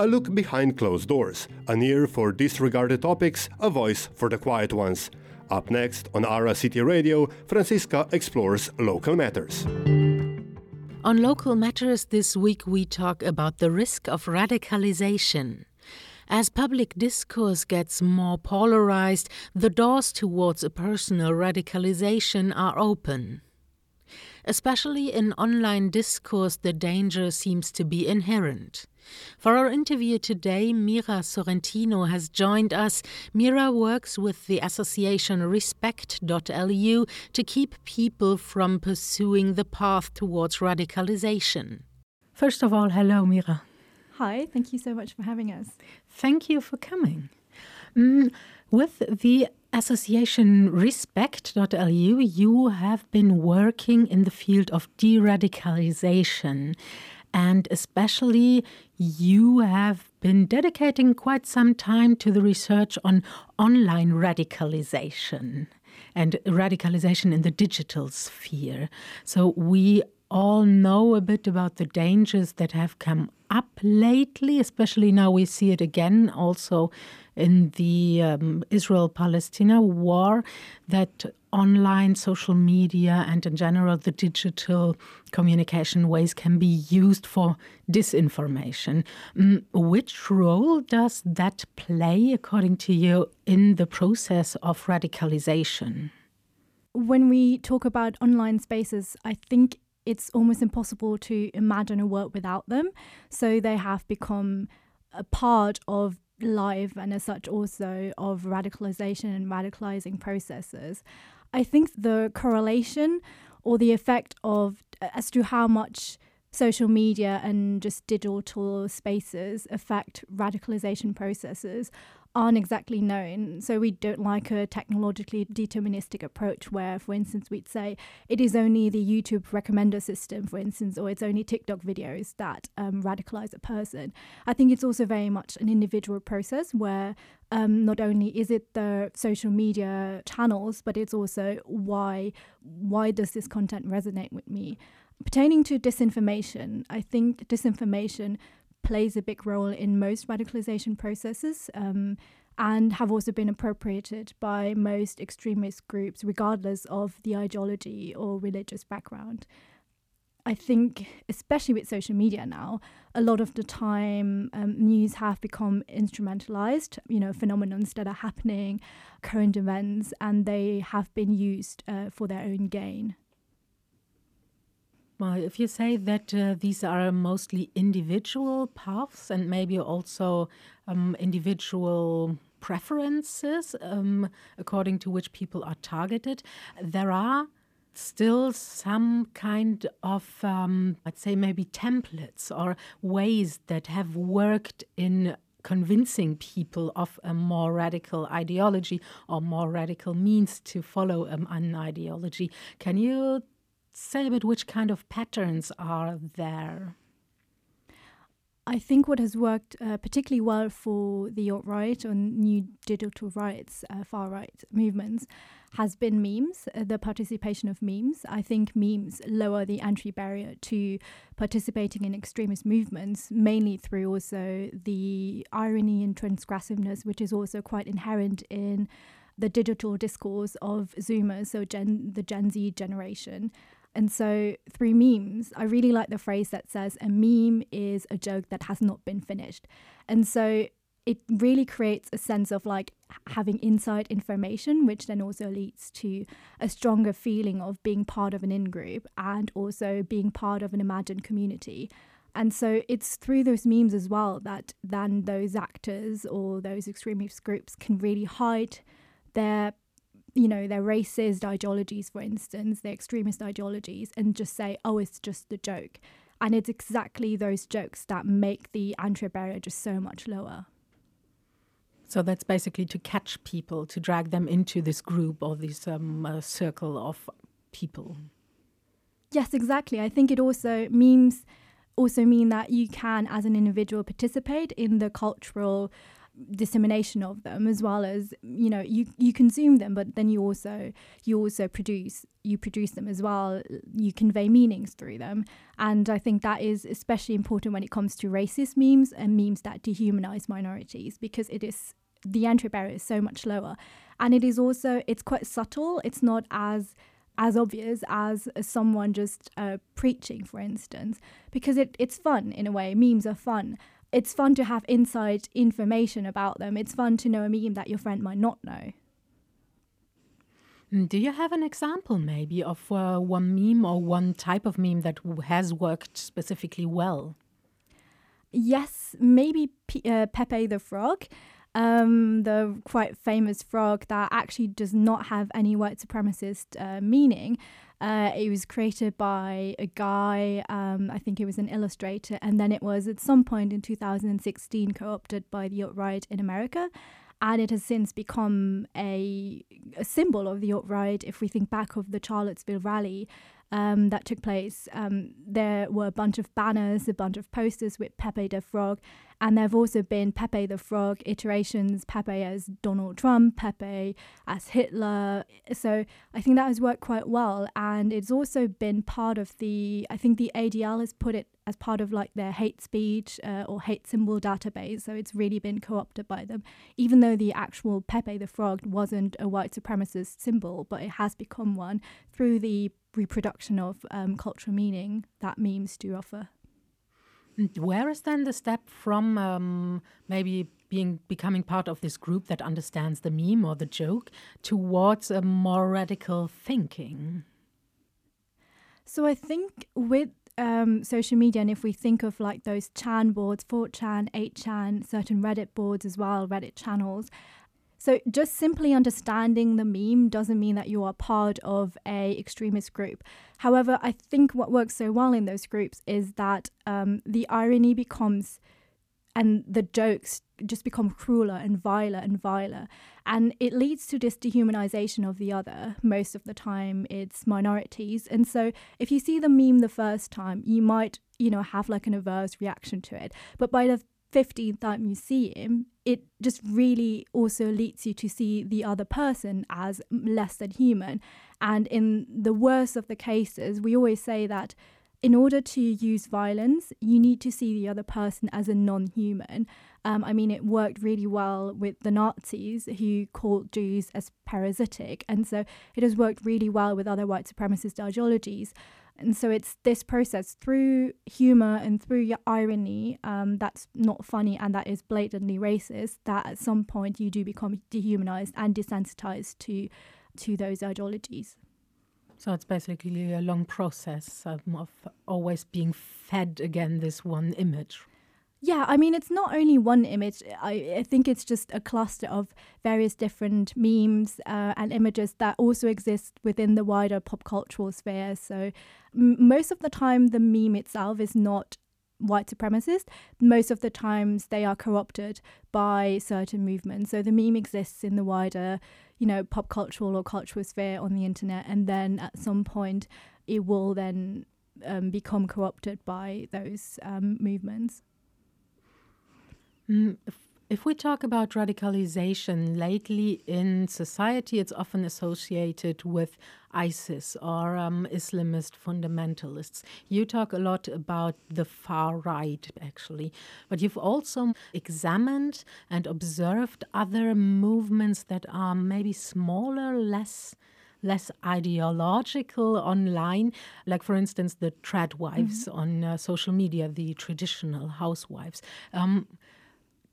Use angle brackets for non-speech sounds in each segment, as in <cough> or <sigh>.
a look behind closed doors, an ear for disregarded topics, a voice for the quiet ones. Up next on Ara City Radio, Franziska explores local matters. On Local Matters this week, we talk about the risk of radicalization. As public discourse gets more polarized, the doors towards a personal radicalization are open. Especially in online discourse, the danger seems to be inherent. For our interview today, Mira Sorrentino has joined us. Mira works with the association Respect.lu to keep people from pursuing the path towards radicalization. First of all, hello, Mira. Hi, thank you so much for having us. Thank you for coming. Mm, with the association Respect.lu, you have been working in the field of de radicalization. And especially, you have been dedicating quite some time to the research on online radicalization and radicalization in the digital sphere. So, we all know a bit about the dangers that have come up lately, especially now we see it again also in the um, Israel Palestina war, that online social media and in general the digital communication ways can be used for disinformation. Um, which role does that play, according to you, in the process of radicalization? When we talk about online spaces, I think it's almost impossible to imagine a world without them. So they have become a part of life and as such also of radicalization and radicalizing processes. I think the correlation or the effect of uh, as to how much social media and just digital spaces affect radicalization processes aren't exactly known. So we don't like a technologically deterministic approach where, for instance, we'd say it is only the YouTube recommender system, for instance, or it's only TikTok videos that um, radicalize a person. I think it's also very much an individual process where um, not only is it the social media channels, but it's also why why does this content resonate with me? Pertaining to disinformation, I think disinformation plays a big role in most radicalization processes um, and have also been appropriated by most extremist groups, regardless of the ideology or religious background. I think, especially with social media now, a lot of the time um, news have become instrumentalized, you know, phenomena that are happening, current events, and they have been used uh, for their own gain. Well, if you say that uh, these are mostly individual paths and maybe also um, individual preferences um, according to which people are targeted, there are still some kind of, um, let's say, maybe templates or ways that have worked in convincing people of a more radical ideology or more radical means to follow um, an ideology. Can you say a bit which kind of patterns are there? I think what has worked uh, particularly well for the alt right or new digital rights, uh, far right movements, has been memes, uh, the participation of memes. I think memes lower the entry barrier to participating in extremist movements, mainly through also the irony and transgressiveness, which is also quite inherent in the digital discourse of Zoomers, so Gen, the Gen Z generation. And so through memes, I really like the phrase that says a meme is a joke that has not been finished. And so it really creates a sense of like having inside information, which then also leads to a stronger feeling of being part of an in group and also being part of an imagined community. And so it's through those memes as well that then those actors or those extremist groups can really hide their you know, their racist ideologies, for instance, their extremist ideologies, and just say, oh, it's just a joke. And it's exactly those jokes that make the entry barrier just so much lower. So that's basically to catch people, to drag them into this group or this um, uh, circle of people. Yes, exactly. I think it also means also mean that you can, as an individual, participate in the cultural dissemination of them as well as you know you you consume them but then you also you also produce you produce them as well. You convey meanings through them. And i think that is especially important when it comes to racist memes and memes that dehumanize minorities because it is the entry barrier is so much lower. And it is also it's quite subtle. It's not as as obvious as, someone just uh, preaching for instance because it, it's fun in a way. Memes are fun it's fun to have inside information about them. It's fun to know a meme that your friend might not know. Mm, do you have an example, maybe, of uh, one meme or one type of meme that has worked specifically well? Yes, maybe P- uh, Pepe the Frog, um, the quite famous frog that actually does not have any white supremacist uh, meaning. Uh, it was created by a guy, um, I think he was an illustrator, and then it was at some point in 2016 co opted by the alt right in America. And it has since become a, a symbol of the alt right. If we think back of the Charlottesville rally um, that took place, um, there were a bunch of banners, a bunch of posters with Pepe the Frog, and there have also been Pepe the Frog iterations, Pepe as Donald Trump, Pepe as Hitler. So I think that has worked quite well. And it's also been part of the, I think the ADL has put it as part of like their hate speech uh, or hate symbol database. So it's really been co opted by them, even though the actual Pepe the Frog wasn't a white supremacist symbol, but it has become one through the reproduction of um, cultural meaning that memes do offer. Where is then the step from um, maybe being becoming part of this group that understands the meme or the joke towards a more radical thinking? So I think with um, social media, and if we think of like those Chan boards, 4chan, 8chan, certain Reddit boards as well, Reddit channels, so just simply understanding the meme doesn't mean that you are part of a extremist group. However, I think what works so well in those groups is that um, the irony becomes and the jokes just become crueler and viler and viler. And it leads to this dehumanization of the other. Most of the time, it's minorities. And so if you see the meme the first time, you might, you know, have like an adverse reaction to it. But by the 15th time you see him, it just really also leads you to see the other person as less than human. And in the worst of the cases, we always say that in order to use violence, you need to see the other person as a non human. Um, I mean, it worked really well with the Nazis who called Jews as parasitic. And so it has worked really well with other white supremacist ideologies. And so it's this process through humor and through irony um, that's not funny and that is blatantly racist that at some point you do become dehumanized and desensitized to to those ideologies. So it's basically a long process of always being fed again this one image. Yeah, I mean, it's not only one image. I, I think it's just a cluster of various different memes uh, and images that also exist within the wider pop cultural sphere. So, most of the time, the meme itself is not white supremacist. Most of the times, they are corrupted by certain movements. So, the meme exists in the wider, you know, pop cultural or cultural sphere on the internet, and then at some point, it will then um, become corrupted by those um, movements. Mm, if, we talk about radicalization lately in society, it's often associated with ISIS or um, Islamist fundamentalists. You talk a lot about the far right, actually, but you've also examined and observed other movements that are maybe smaller, less less ideological online, like for instance the tradwives mm -hmm. on uh, social media, the traditional housewives. Um,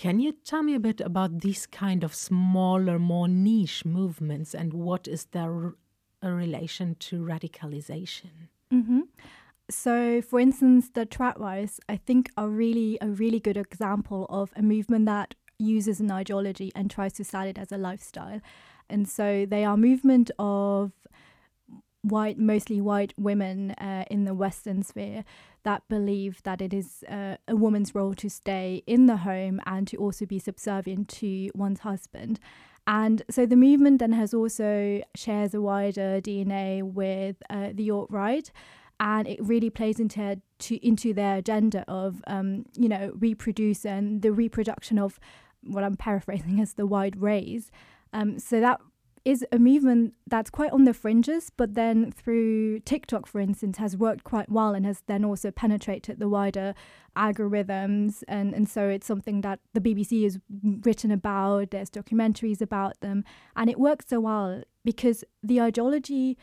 can you tell me a bit about these kind of smaller, more niche movements and what is their relation to radicalization? Mm-hmm. So, for instance, the Tradwives, I think, are really a really good example of a movement that uses an ideology and tries to sell it as a lifestyle. And so they are a movement of white, mostly white women uh, in the Western sphere that believe that it is uh, a woman's role to stay in the home and to also be subservient to one's husband. And so the movement then has also shares a wider DNA with uh, the alt right, and it really plays into to, into their agenda of um, you know reproduce and the reproduction of what I'm paraphrasing as the wide raise. Um, so that is a movement that's quite on the fringes, but then through TikTok, for instance, has worked quite well and has then also penetrated the wider algorithms. And, and so it's something that the BBC has written about, there's documentaries about them, and it works so well because the ideology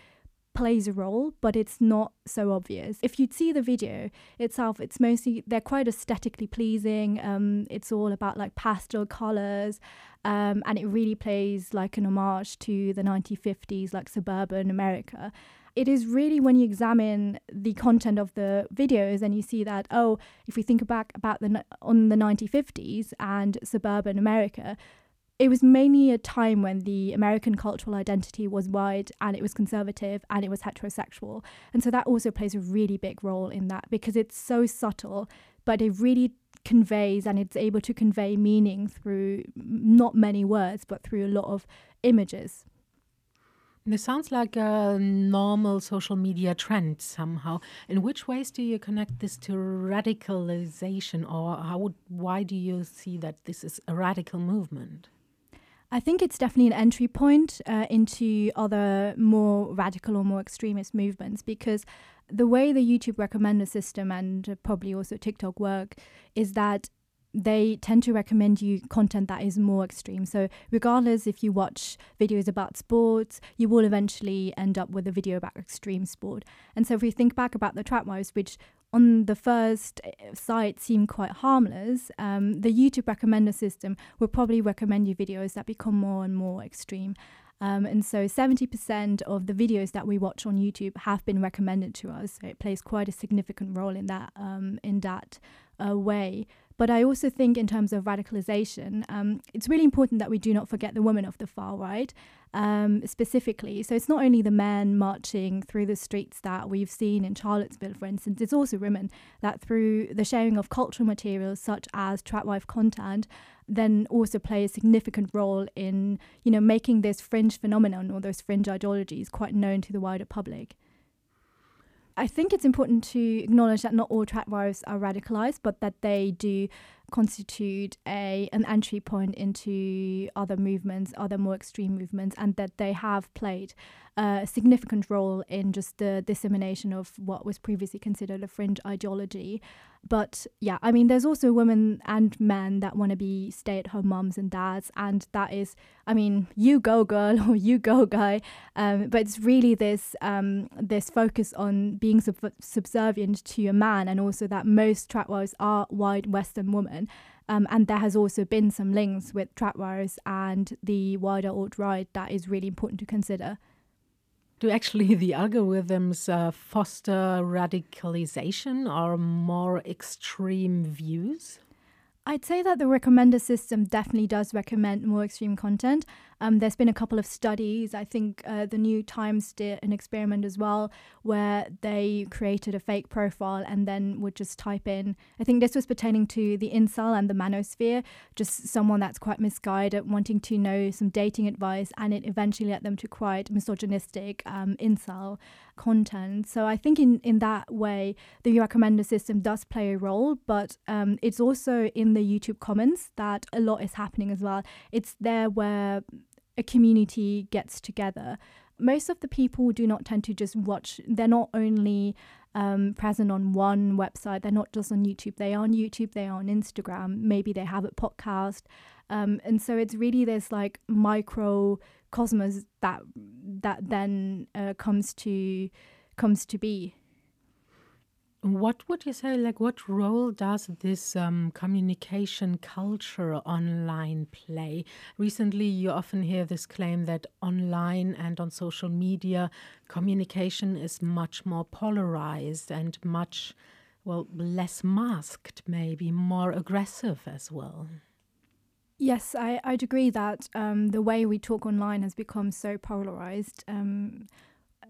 plays a role, but it's not so obvious. If you'd see the video itself, it's mostly they're quite aesthetically pleasing. Um, it's all about like pastel colors, um, and it really plays like an homage to the 1950s, like suburban America. It is really when you examine the content of the videos and you see that oh, if we think back about the on the 1950s and suburban America, it was mainly a time when the American cultural identity was wide and it was conservative and it was heterosexual. And so that also plays a really big role in that because it's so subtle, but it really conveys and it's able to convey meaning through not many words, but through a lot of images. This sounds like a normal social media trend somehow. In which ways do you connect this to radicalization, or how would, why do you see that this is a radical movement? I think it's definitely an entry point uh, into other more radical or more extremist movements because the way the YouTube recommender system and probably also TikTok work is that they tend to recommend you content that is more extreme. So, regardless if you watch videos about sports, you will eventually end up with a video about extreme sport. And so, if we think back about the tradwives, which on the first eh, site seem quite harmless, um, the YouTube recommender system will probably recommend you videos that become more and more extreme. Um, and so 70% of the videos that we watch on YouTube have been recommended to us. So it plays quite a significant role in that um, in that uh, way. But I also think, in terms of radicalization, um, it's really important that we do not forget the women of the far right um, specifically. So it's not only the men marching through the streets that we've seen in Charlottesville, for instance, it's also women that, through the sharing of cultural materials such as tradwife content, then also play a significant role in, you know, making this fringe phenomenon or those fringe ideologies quite known to the wider public. I think it's important to acknowledge that not all wives are radicalized, but that they do constitute a an entry point into other movements, other more extreme movements, and that they have played a significant role in just the dissemination of what was previously considered a fringe ideology. But yeah, I mean, there's also women and men that want to be stay at home moms and dads. And that is, I mean, you go girl <laughs> or you go guy. Um, but it's really this, um, this focus on being sub- subservient to a man and also that most tradwives are white Western women. Um, and there has also been some links with tradwives and the wider alt right that is really important to consider. Do actually <laughs> the algorithms uh, foster radicalization or more extreme views? I'd say that the recommender system definitely does recommend more extreme content. Um, there's been a couple of studies. I think uh, the New Times did an experiment as well, where they created a fake profile and then would just type in. I think this was pertaining to the incel and the manosphere, just someone that's quite misguided, wanting to know some dating advice, and it eventually led them to quite misogynistic um, incel content. So I think in in that way, the recommender system does play a role, but um, it's also in the YouTube comments that a lot is happening as well. It's there where a community gets together. Most of the people do not tend to just watch, they're not only um, present on one website, they're not just on YouTube, they are on YouTube, they are on Instagram, maybe they have a podcast. Um, and so it's really this like microcosmos that that then uh, comes to comes to be. What would you say? Like, what role does this um, communication culture online play? Recently, you often hear this claim that online and on social media, communication is much more polarized and much, well, less masked, maybe more aggressive as well. Yes, I, I'd agree that um, the way we talk online has become so polarized. Um,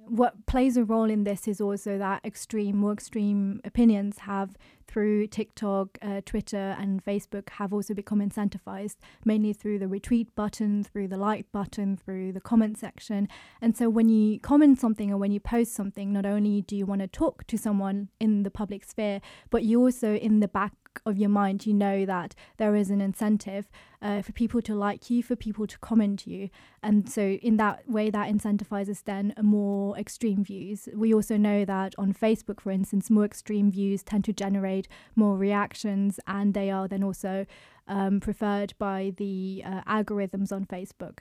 what plays a role in this is also that extreme, more extreme opinions have through TikTok, uh, Twitter, and Facebook have also become incentivized, mainly through the retweet button, through the like button, through the comment section. And so when you comment something or when you post something, not only do you want to talk to someone in the public sphere, but you also in the back of your mind, you know that there is an incentive uh, for people to like you, for people to comment you. And so, in that way, that incentivizes then more extreme views. We also know that on Facebook, for instance, more extreme views tend to generate more reactions, and they are then also um, preferred by the uh, algorithms on Facebook.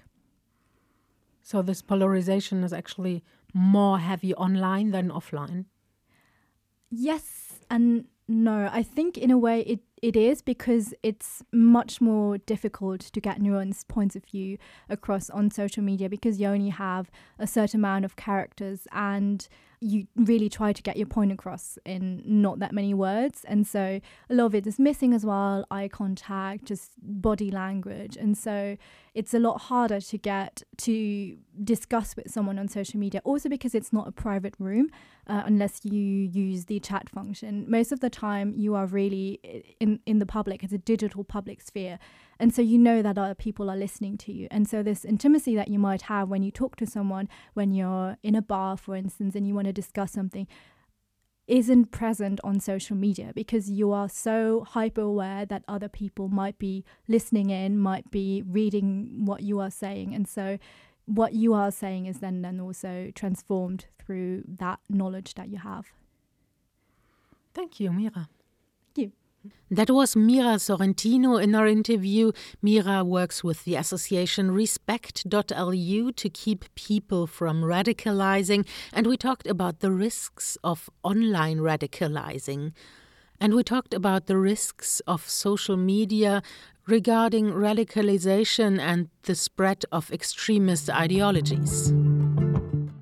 So, this polarization is actually more heavy online than offline? Yes and no. I think in a way it, it is because it's much more difficult to get nuanced points of view across on social media because you only have a certain amount of characters and you really try to get your point across in not that many words. And so a lot of it is missing as well eye contact, just body language. And so it's a lot harder to get to discuss with someone on social media, also because it's not a private room uh, unless you use the chat function. Most of the time, you are really in, in the public, it's a digital public sphere. And so you know that other people are listening to you. And so this intimacy that you might have when you talk to someone, when you're in a bar, for instance, and you want to discuss something, isn't present on social media because you are so hyper aware that other people might be listening in, might be reading what you are saying. And so what you are saying is then then also transformed through that knowledge that you have. Thank you, Mira. That was Mira Sorrentino in our interview. Mira works with the association Respect.lu to keep people from radicalizing, and we talked about the risks of online radicalizing. And we talked about the risks of social media regarding radicalization and the spread of extremist ideologies.